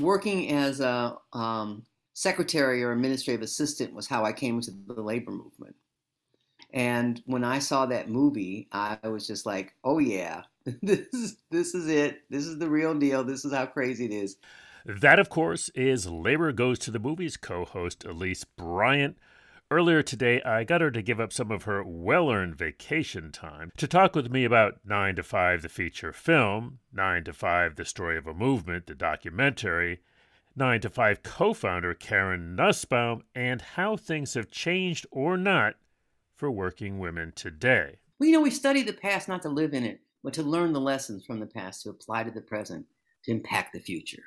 working as a um, secretary or administrative assistant was how I came into the labor movement. And when I saw that movie, I was just like, "Oh yeah, this is this is it. This is the real deal. This is how crazy it is." That, of course, is Labor Goes to the Movies co-host Elise Bryant. Earlier today, I got her to give up some of her well earned vacation time to talk with me about 9 to 5, the feature film, 9 to 5, the story of a movement, the documentary, 9 to 5 co founder Karen Nussbaum, and how things have changed or not for working women today. Well, you know, we study the past not to live in it, but to learn the lessons from the past to apply to the present to impact the future.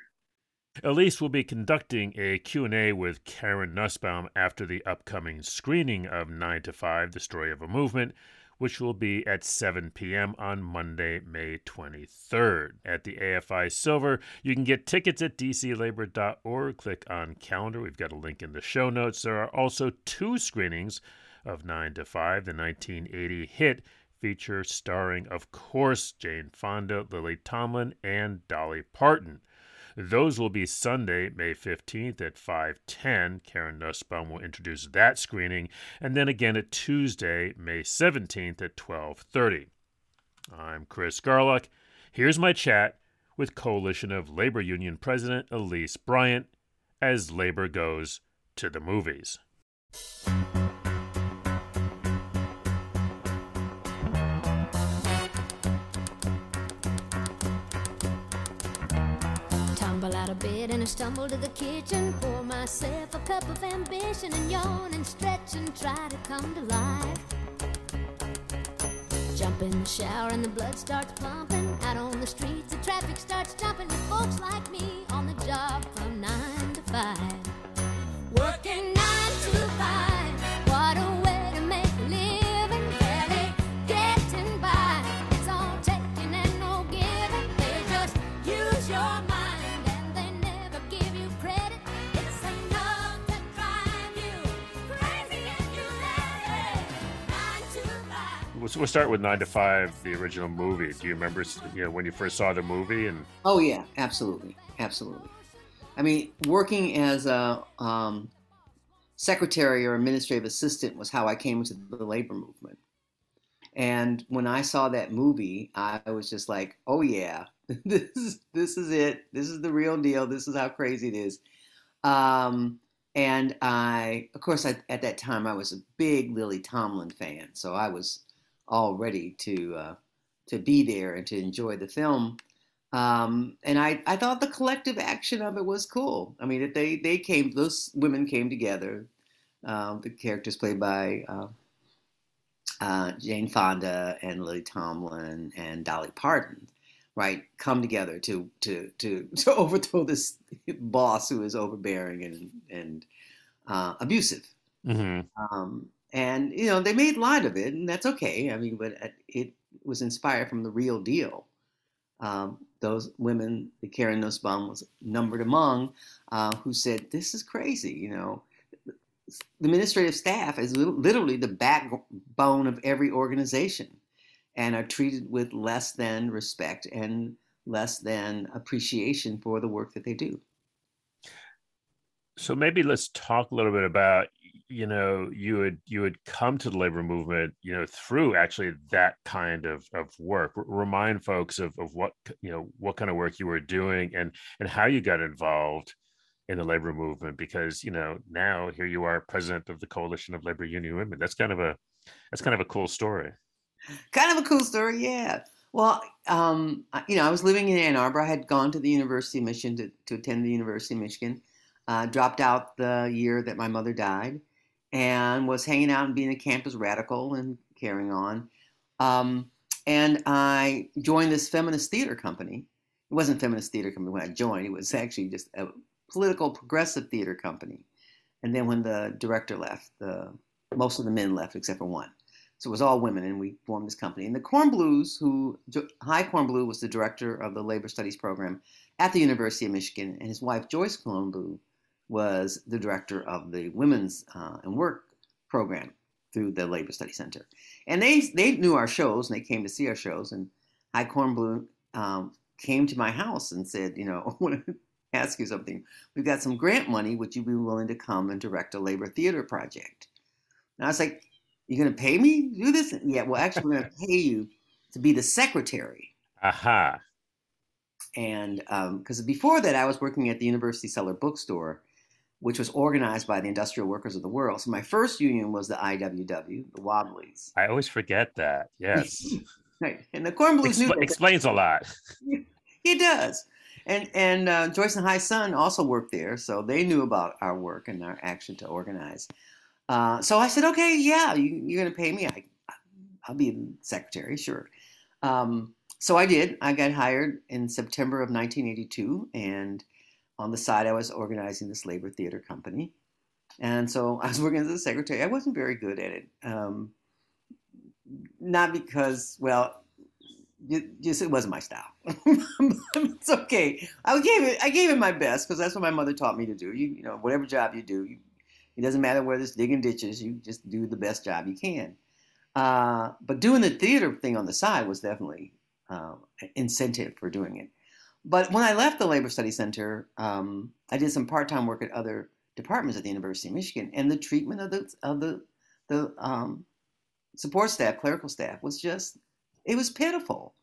Elise will be conducting a Q&A with Karen Nussbaum after the upcoming screening of 9 to 5, The Story of a Movement, which will be at 7 p.m. on Monday, May 23rd. At the AFI Silver, you can get tickets at dclabor.org. Click on calendar. We've got a link in the show notes. There are also two screenings of 9 to 5, the 1980 hit feature starring, of course, Jane Fonda, Lily Tomlin, and Dolly Parton. Those will be Sunday, May 15th at 5:10. Karen Nussbaum will introduce that screening, and then again at Tuesday, May 17th at 12:30. I'm Chris Garlock. Here's my chat with Coalition of Labor Union President Elise Bryant as labor goes to the movies. stumble out of bed and I stumble to the kitchen. Pour myself a cup of ambition and yawn and stretch and try to come to life. Jump in the shower and the blood starts pumping. Out on the streets the traffic starts jumping With folks like me on the job from 9 to 5 we'll start with Nine to Five, the original movie. Do you remember, you know, when you first saw the movie? And oh yeah, absolutely, absolutely. I mean, working as a um, secretary or administrative assistant was how I came into the labor movement. And when I saw that movie, I was just like, "Oh yeah, this is this is it. This is the real deal. This is how crazy it is." Um, and I, of course, I, at that time I was a big Lily Tomlin fan, so I was all ready to uh, to be there and to enjoy the film. Um, and I, I thought the collective action of it was cool. I mean, that they they came, those women came together. Uh, the characters played by uh, uh, Jane Fonda and Lily Tomlin and Dolly Parton, right, come together to to to to overthrow this boss who is overbearing and and uh, abusive. Mm-hmm. Um, and you know they made light of it, and that's okay. I mean, but it was inspired from the real deal. Um, those women, the Karen Nussbaum was numbered among, uh, who said, "This is crazy." You know, the administrative staff is literally the backbone of every organization, and are treated with less than respect and less than appreciation for the work that they do. So maybe let's talk a little bit about you know you would you would come to the labor movement you know through actually that kind of of work. R- remind folks of, of what you know what kind of work you were doing and and how you got involved in the labor movement because you know now here you are president of the coalition of labor union women. That's kind of a that's kind of a cool story. Kind of a cool story yeah. Well um you know i was living in ann arbor. I had gone to the university of michigan to, to attend the university of michigan. Uh, dropped out the year that my mother died and was hanging out and being a campus radical and carrying on. Um, and I joined this feminist theater company. It wasn't feminist theater company when I joined. It was actually just a political progressive theater company. And then when the director left, the most of the men left except for one. So it was all women, and we formed this company. And the Kornbluhs, who Hy Kornbluh was the director of the labor studies program at the University of Michigan, and his wife Joyce Kornbluh was the director of the Women's uh, and Work program through the Labor Study Center. And they, they knew our shows and they came to see our shows. And Hy Kornbluh um, came to my house and said, you know, I want to ask you something. We've got some grant money. Would you be willing to come and direct a labor theater project? And I was like, You're going to pay me to do this? Yeah, well, actually, we're going to pay you to be the secretary. Aha. Uh-huh. And because um, before that, I was working at the University Cellar Bookstore, which was organized by the Industrial Workers of the World. So my first union was the IWW, the Wobblies. I always forget that. Yes. right. And the Corn Blues Expl- explains a lot. it does. And and uh, Joyce and High Sun also worked there, so they knew about our work and our action to organize. Uh, so I said, okay, yeah, you, are going to pay me. I, I'll be the secretary, sure. Um, so I did. I got hired in September of 1982, and on the side, I was organizing this labor theater company. And so I was working as a secretary. I wasn't very good at it. Um, not because, well, just it wasn't my style. it's okay. I gave it. I gave it my best because that's what my mother taught me to do. You, you know, whatever job you do, you, it doesn't matter whether it's digging ditches. You just do the best job you can. Uh, but doing the theater thing on the side was definitely uh, incentive for doing it. But when I left the Labor Study Center, um, I did some part-time work at other departments at the University of Michigan, and the treatment of the of the the um, support staff, clerical staff, was just it was pitiful.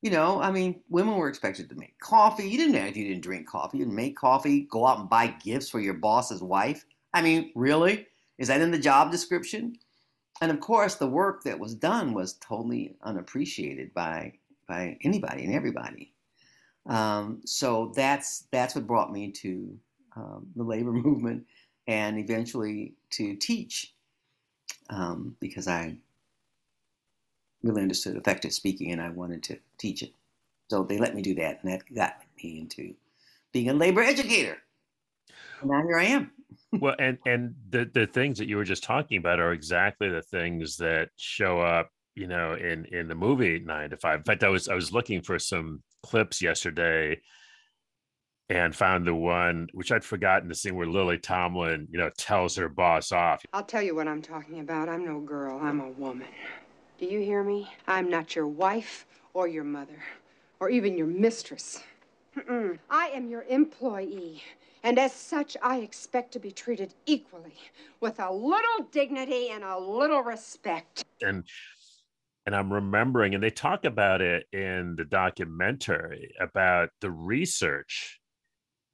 You know, I mean, women were expected to make coffee. You didn't if you didn't drink coffee. You didn't make coffee. Go out and buy gifts for your boss's wife. I mean, really? Is that in the job description? And of course, the work that was done was totally unappreciated by by anybody and everybody. Um, so that's that's what brought me to um, the labor movement and eventually to teach um, because I really understood effective speaking and I wanted to teach it. So they let me do that, and that got me into being a labor educator. And now here I am. well, and and the the things that you were just talking about are exactly the things that show up, you know, in in the movie Nine to Five. In fact, I was I was looking for some clips yesterday and found the one which I'd forgotten the scene where Lily Tomlin, you know, tells her boss off. I'll tell you what I'm talking about. I'm no girl. I'm a woman. Do you hear me? I'm not your wife or your mother or even your mistress. Mm-mm. I am your employee, and as such, I expect to be treated equally with a little dignity and a little respect. And and I'm remembering, and they talk about it in the documentary about the research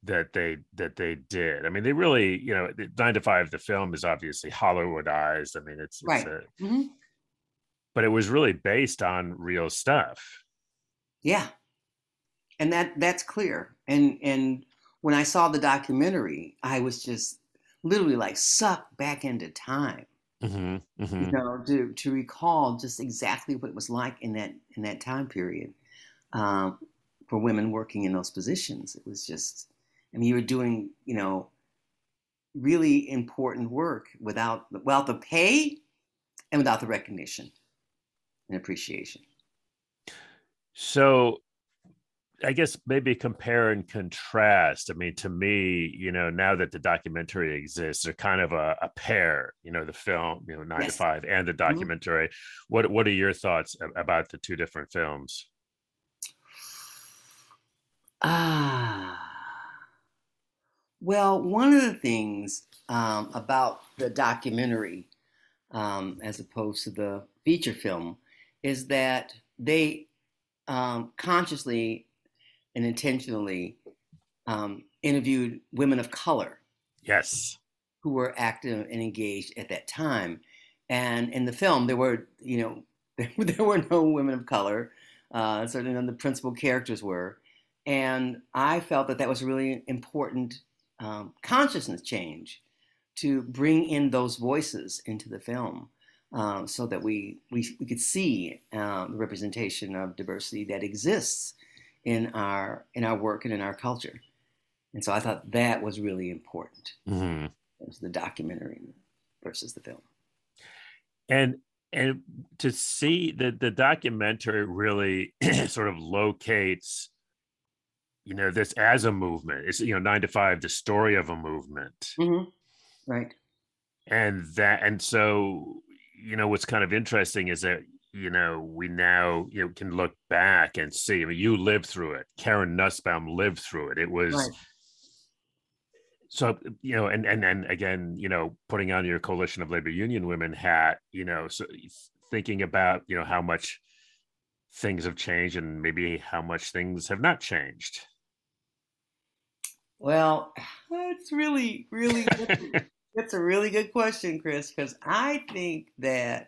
that they that they did. I mean, they really, you know, nine to five, the film is obviously Hollywoodized. I mean, it's, right. It's a, mm-hmm but it was really based on real stuff. Yeah. And that that's clear. And and when I saw the documentary, I was just literally like sucked back into time. Mm-hmm, mm-hmm. You know, to to recall just exactly what it was like in that in that time period um, for women working in those positions. It was just, I mean, you were doing, you know, really important work without without the pay and without the recognition and appreciation. So I guess maybe compare and contrast. I mean, to me, you know, now that the documentary exists, they're kind of a, a pair, you know, the film, you know, nine yes. to five and the mm-hmm. documentary. Mm-hmm. What what are your thoughts about the two different films? Ah. Well, one of the things um, about the documentary, um, as opposed to the feature film, is that they um, consciously and intentionally um, interviewed women of color. Yes. Who were active and engaged at that time. And in the film, there were, you know, there were no women of color. Uh, certainly none of the principal characters were. And I felt that that was a really important um, consciousness change to bring in those voices into the film um, so that we, we, we could see um, the representation of diversity that exists in our, in our work and in our culture. And so I thought that was really important. Mm-hmm. It was the documentary versus the film. And and to see that the documentary really sort of locates you know this as a movement it's you know nine to five the story of a movement mm-hmm. right and that and so you know what's kind of interesting is that you know we now you know, can look back and see. I mean, you lived through it. Karen Nussbaum lived through it. It was. Right. So you know, and and and again, you know, putting on your coalition of labor union women hat, you know, so thinking about you know how much things have changed and maybe how much things have not changed. Well, that's really, really, that's a really good question, Chris, because I think that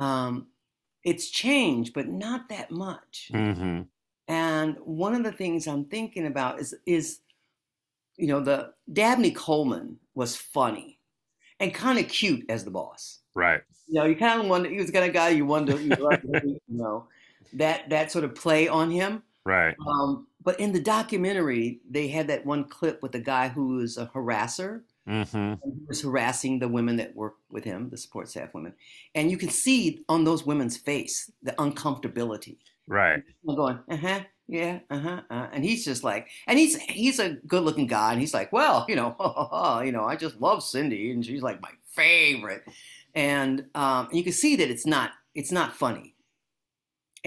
um, it's changed, but not that much. Mm-hmm. And one of the things I'm thinking about is is you know the Dabney Coleman was funny and kind of cute as the boss. Right. You know, you kind of wonder he was the kind of guy you wonder you, you know that that sort of play on him. Right. Um, but in the documentary, they had that one clip with the guy who was a harasser. Mm-hmm. He was harassing the women that work with him, the support staff women, and you can see on those women's face the uncomfortability. Right. I'm going, uh huh, yeah, uh huh, uh, and he's just like, and he's he's a good-looking guy, and he's like, well, you know, you know, I just love Cindy, and she's like my favorite, and um, and you can see that it's not it's not funny,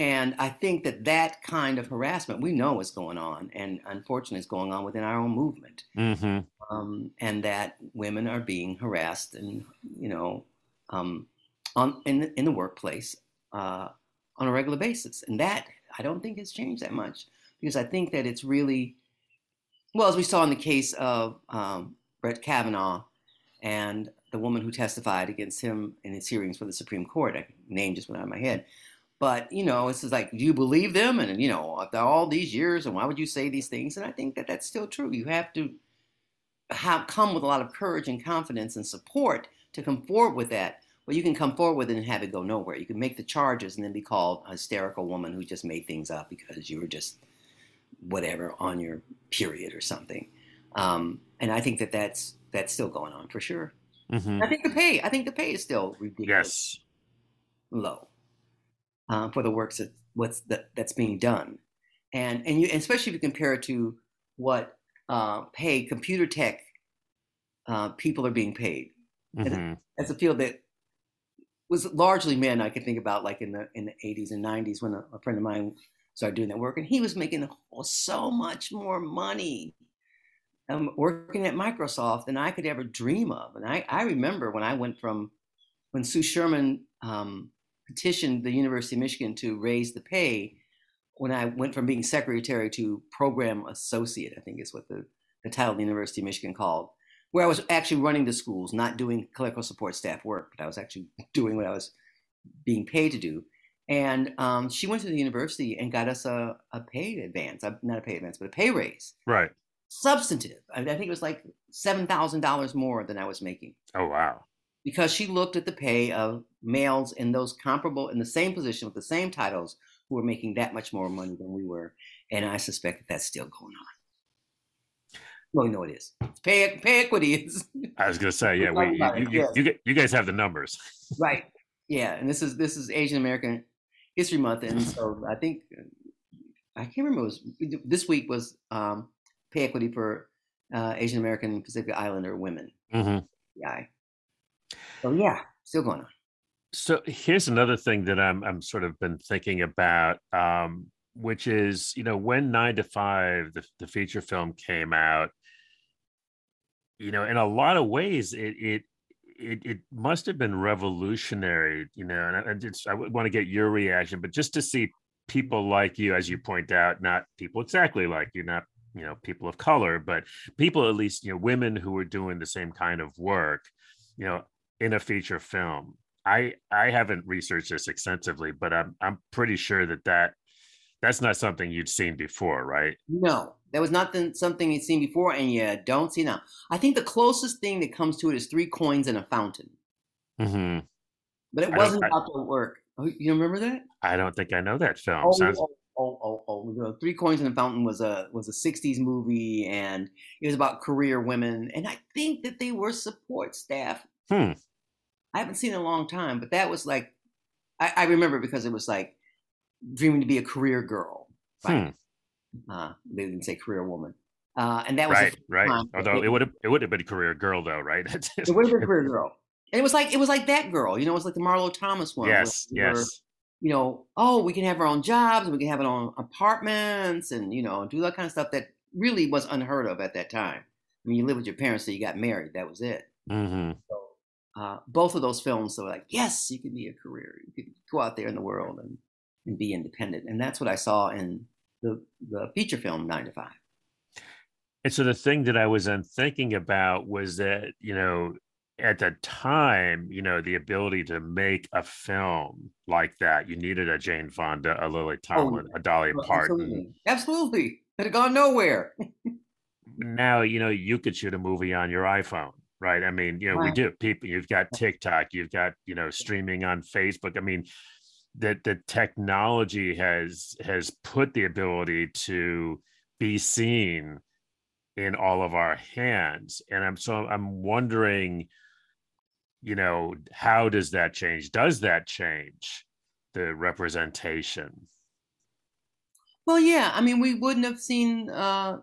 and I think that that kind of harassment we know is going on, and unfortunately, is going on within our own movement, mm-hmm. um, and that women are being harassed, and you know, um, on in the, in the workplace. Uh, on a regular basis. And that I don't think has changed that much because I think that it's really, well, as we saw in the case of um, Brett Kavanaugh and the woman who testified against him in his hearings for the Supreme Court. I, name just went out of my head. But, you know, it's just like, do you believe them? And, you know, after all these years, and why would you say these things? And I think that that's still true. You have to have come with a lot of courage and confidence and support to come forward with that well, you can come forward with it and have it go nowhere. You can make the charges and then be called a hysterical woman who just made things up because you were just whatever on your period or something. Um, and I think that that's that's still going on for sure. Mm-hmm. I think the pay, I think the pay is still ridiculous Yes. low uh, for the works that what's that, that's being done, and and you especially if you compare it to what uh, pay computer tech uh, people are being paid. Mm-hmm. That's a field that was largely men. I could think about like in the in the 80s and 90s when a, a friend of mine started doing that work, and he was making oh, so much more money um, working at Microsoft than I could ever dream of. And I, I remember when I went from when Sue Sherman um, petitioned the University of Michigan to raise the pay. When I went from being secretary to program associate, I think is what the, the title the University of Michigan called where I was actually running the schools, not doing clerical support staff work, but I was actually doing what I was being paid to do. And um, she went to the university and got us a, a pay advance, not a pay advance, but a pay raise. Right. Substantive. I, I think it was like $7,000 more than I was making. Oh wow. Because she looked at the pay of males in those comparable, in the same position with the same titles who were making that much more money than we were. And I suspect that that's still going on. Well, you know it is. Pay, pay equity is. I was gonna say, yeah, we you, you, it, you, you, guys have the numbers. right. Yeah, and this is this is Asian American History Month, and so I think I can't remember. It was this week was um, pay equity for uh, Asian American Pacific Islander women. Mm-hmm. Yeah. So yeah, still going on. So here's another thing that I'm I'm sort of been thinking about, um, which is you know when Nine to Five the the feature film came out, you know in a lot of ways it it it, it must have been revolutionary, you know, and I, just I want to get your reaction, but just to see people like you, as you point out, not people exactly like you, not you know people of color, but people at least you know women who were doing the same kind of work, you know, in a feature film. I I haven't researched this extensively, but I'm I'm pretty sure that that that's not something you'd seen before, right? No, that was not something you'd seen before, and you don't see now. I think the closest thing that comes to it is three coins and a fountain, hmm but it I wasn't I- about the work. Oh, you remember that? I don't think I know that film. Oh, Sounds oh, oh, oh, oh, Three Coins in a Fountain was a was a '60s movie, and it was about career women. And I think that they were support staff. Hmm. I haven't seen it in a long time, but that was like, I, I remember because it was like dreaming to be a career girl. Hmm. Right? Uh, they didn't say career woman, uh, and that was right, right. time Although it would have it would have been a career girl though, right? it would have been career girl. And it was like it was like that girl, you know, it was like the Marlo Thomas one. where yes, we were, yes. you know, oh, we can have our own jobs, we can have our own apartments, and you know, do that kind of stuff that really was unheard of at that time. I mean, you live with your parents, so you got married. That was it. Mm-hmm. So, uh, both of those films, so like, yes, you can be a career. You can go out there in the world and, and be independent. And that's what I saw in the, the feature film, Nine to Five. And so the thing that I was then thinking about was that, you know, at the time, you know, the ability to make a film like that, you needed a Jane Fonda, a Lily oh, Tomlin, oh, a Dolly Parton. Absolutely. absolutely. It had gone nowhere. now, you know, you could shoot a movie on your iPhone, right? I mean, you know, right. we do. People, you've got TikTok, you've got, you know, streaming on Facebook. I mean, that the technology has has put the ability to be seen in all of our hands and i'm so i'm wondering you know how does that change does that change the representation well yeah i mean we wouldn't have seen uh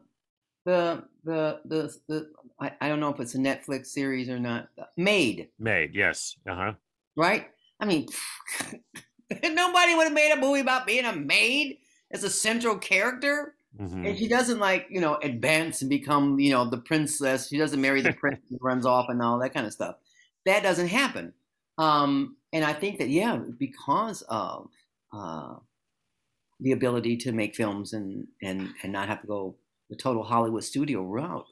the the the, the I, I don't know if it's a netflix series or not made made yes uh-huh right i mean nobody would have made a movie about being a maid as a central character Mm-hmm. And she doesn't like, you know, advance and become, you know, the princess. She doesn't marry the prince and runs off and all that kind of stuff. That doesn't happen. Um, and I think that, yeah, because of uh, the ability to make films and, and, and not have to go the total Hollywood studio route,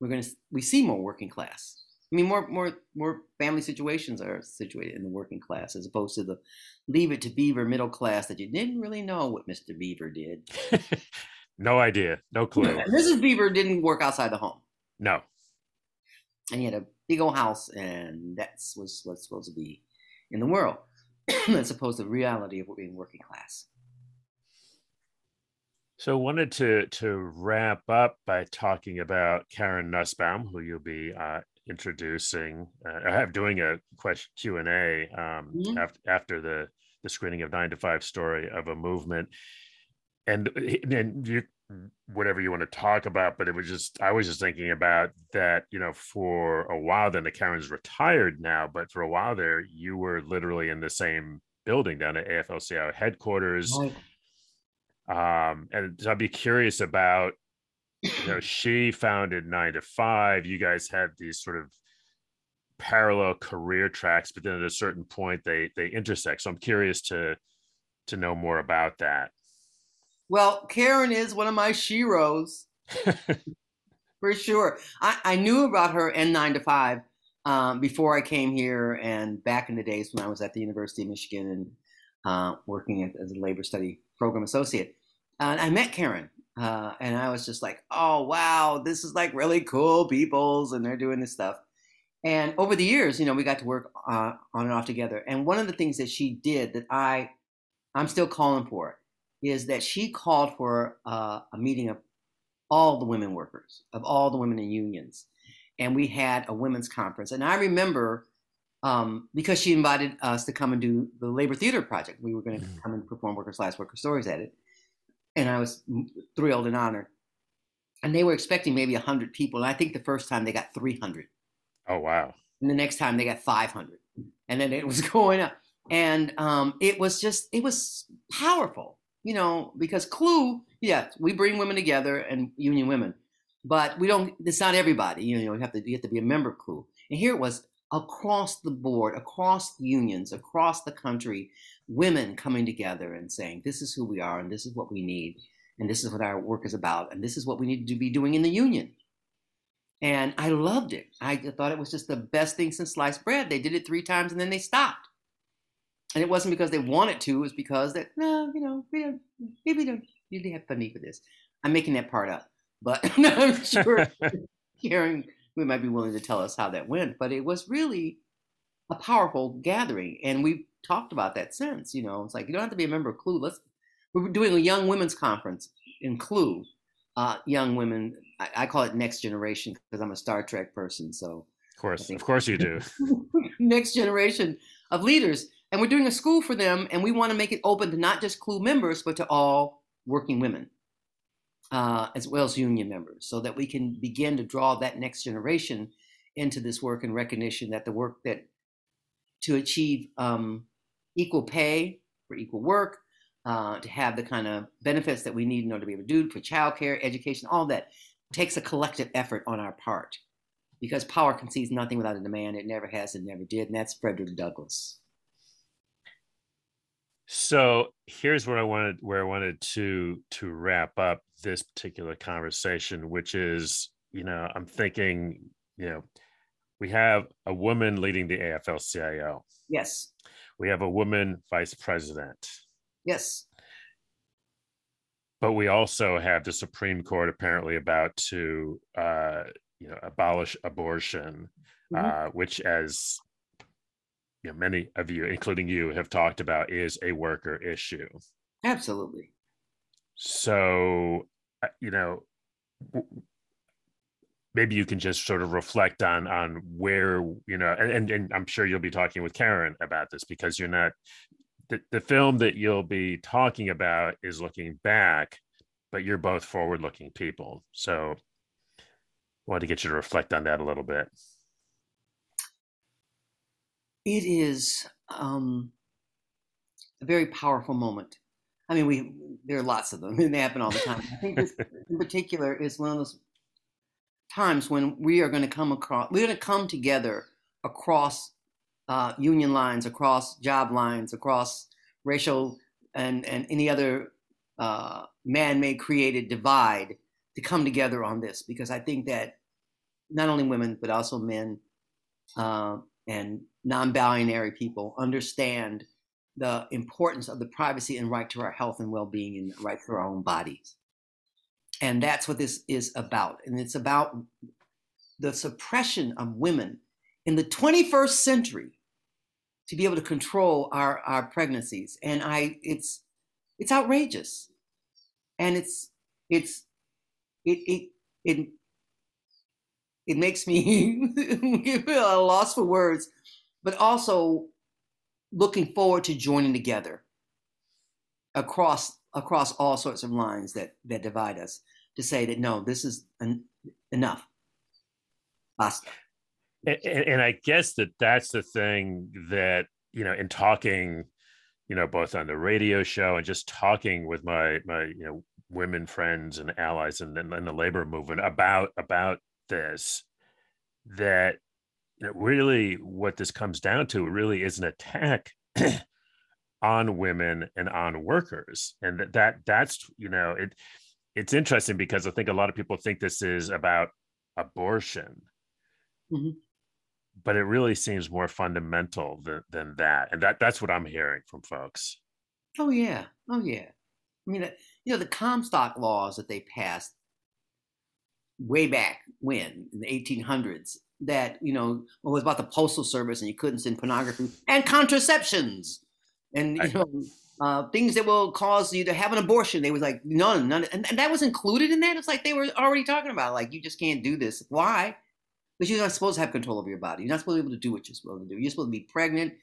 we're going to, we see more working class. I mean, more, more, more family situations are situated in the working class as opposed to the leave it to Beaver middle class that you didn't really know what Mr. Beaver did. No idea. No clue. Mrs. Beaver didn't work outside the home. No. And he had a big old house, and that's was what's supposed to be in the world, as opposed to the reality of being working class. So, wanted to to wrap up by talking about Karen Nussbaum, who you'll be uh, introducing. Uh, I have doing a question Q and A um, mm-hmm. after after the the screening of Nine to Five Story of a Movement and and you whatever you want to talk about but it was just i was just thinking about that you know for a while then the karen's retired now but for a while there you were literally in the same building down at afl-CIO headquarters um and so i'd be curious about you know she founded nine to five. You guys had these sort of parallel career tracks but then at a certain point they they intersect. So i'm curious to to know more about that. Well, Karen is one of my sheroes. For sure. I, I knew about her and nine to five um, before I came here and back in the days when I was at the University of Michigan and uh, working as a labor study program associate. and I met Karen uh, and I was just like, oh, wow, this is like really cool peoples and they're doing this stuff. And over the years, you know, we got to work uh, on and off together. And one of the things that she did that I, I'm still calling for is that she called for uh, a meeting of all the women workers, of all the women in unions. And we had a women's conference. And I remember um, because she invited us to come and do the Labor Theater Project. We were going to mm-hmm. come and perform Workers' Last Worker Stories at it. And I was thrilled and honored. And they were expecting maybe 100 people. And I think the first time they got 300. Oh, wow. And the next time they got 500. And then it was going up. And um, it was just, it was powerful you know, because CLUW, yes, we bring women together and union women, but we don't. It's not everybody. You know, you have to you have to be a member of CLUW. And here it was across the board, across unions, across the country, women coming together and saying, "This is who we are, and this is what we need, and this is what our work is about, and this is what we need to be doing in the union." And I loved it. I thought it was just the best thing since sliced bread. They did it three times and then they stopped and it wasn't because they wanted to. It was because that no, you know, we don't, maybe we don't really have funding for this. I'm making that part up, but I'm sure Karen we might be willing to tell us how that went. But it was really a powerful gathering, and we've talked about that since. You know, it's like you don't have to be a member of CLUW. Let's we're doing a young women's conference in CLUW. Uh, young women, I, I call it next generation because I'm a Star Trek person. So, of course, of course, you do. next generation of leaders and we're doing a school for them, and we want to make it open to not just CLUW members, but to all working women, uh, as well as union members, so that we can begin to draw that next generation into this work and recognition that the work that to achieve um, equal pay for equal work, uh, to have the kind of benefits that we need in order to be able to do for childcare, education, all that, takes a collective effort on our part because power concedes nothing without a demand. It never has, and never did. And that's Frederick Douglass. So here's what I wanted where I wanted to to wrap up this particular conversation, which is, you know, I'm thinking, you know, we have a woman leading the AFL-CIO. Yes. We have a woman vice president. Yes. But we also have the Supreme Court apparently about to, uh, you know, abolish abortion, mm-hmm. uh, which, as you know, many of you, including you, have talked about, is a worker issue. Absolutely. So, uh, you know, maybe you can just sort of reflect on on where you know, and and I'm sure you'll be talking with Karen about this because you're not the, the film that you'll be talking about is looking back, but you're both forward looking people. So I wanted to get you to reflect on that a little bit. It is um, a very powerful moment. I mean, we there are lots of them, and they happen all the time. I think this in particular is one of those times when we are going to come across, we're going to come together across uh, union lines, across job lines, across racial and, and any other uh, man-made created divide to come together on this because I think that not only women but also men uh, and non-binary people understand the importance of the privacy and right to our health and well-being and right to our own bodies and that's what this is about and it's about the suppression of women in the 21st century to be able to control our, our pregnancies. And I it's it's outrageous. And it's it's it it it it makes me a loss for words, but also looking forward to joining together across across all sorts of lines that that divide us to say that no, this is en- enough. Basta and, and I guess that that's the thing that you know in talking, you know, both on the radio show and just talking with my my you know women friends and allies and in, in the labor movement about about this that know, really what this comes down to really is an attack on women and on workers. And that, that that's you know it it's interesting because i think a lot of people think this is about abortion. Mm-hmm. But it really seems more fundamental than, than that. And that that's what i'm hearing from folks. Oh yeah. Oh yeah. I mean you know the comstock laws that they passed way back when in the 1800s that you know it was about the postal service and you couldn't send pornography and contraceptions and you know uh, things that will cause you to have an abortion they was like none none and, and that was included in that it's like they were already talking about like you just can't do this why because you're not supposed to have control over your body. You're not supposed to be able to do what you're supposed to do. You're supposed to be pregnant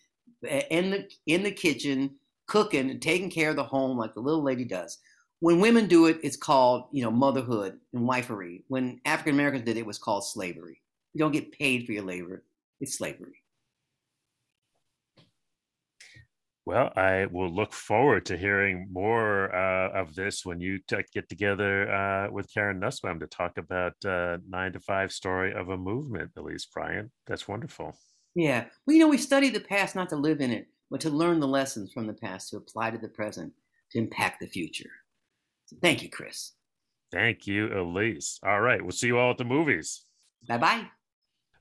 eh, in the in the kitchen, cooking and taking care of the home like the little lady does. When women do it, it's called you know motherhood and wifery. When African Americans did it, it was called slavery. You don't get paid for your labor. It's slavery. Well, I will look forward to hearing more uh, of this when you t- get together uh, with Karen Nussbaum to talk about uh, nine to five story of a movement, Elise Bryant. That's wonderful. Yeah. Well, you know, we study the past not to live in it, but to learn the lessons from the past to apply to the present to impact the future. So thank you, Chris. Thank you, Elise. All right. We'll see you all at the movies. Bye bye.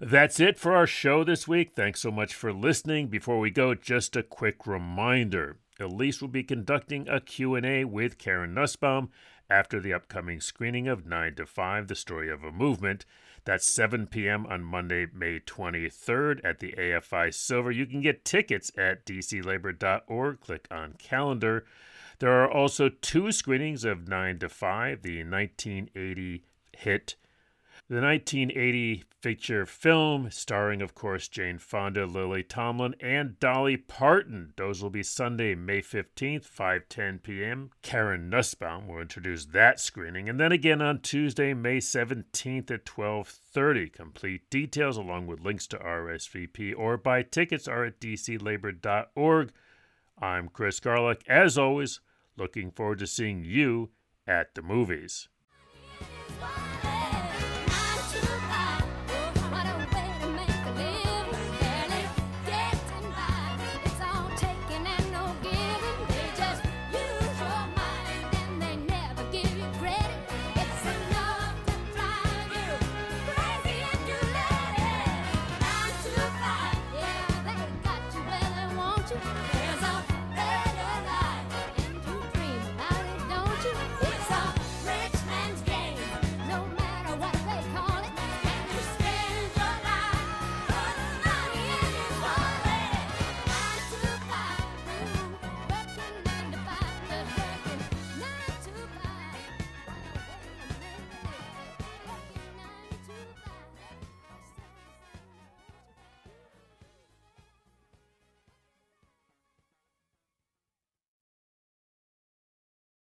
That's it for our show this week. Thanks so much for listening. Before we go, just a quick reminder. Elise will be conducting a Q&A with Karen Nussbaum after the upcoming screening of 9 to 5, The Story of a Movement. That's 7 p.m. on Monday, May 23rd at the AFI Silver. You can get tickets at dclabor.org. Click on calendar. There are also two screenings of 9 to 5, the 1980 hit the 1980 feature film, starring, of course, Jane Fonda, Lily Tomlin, and Dolly Parton. Those will be Sunday, May 15th, 5:10 p.m. Karen Nussbaum will introduce that screening, and then again on Tuesday, May 17th at 12:30. Complete details, along with links to RSVP or buy tickets, are at dclabor.org. I'm Chris Garlock. As always, looking forward to seeing you at the movies.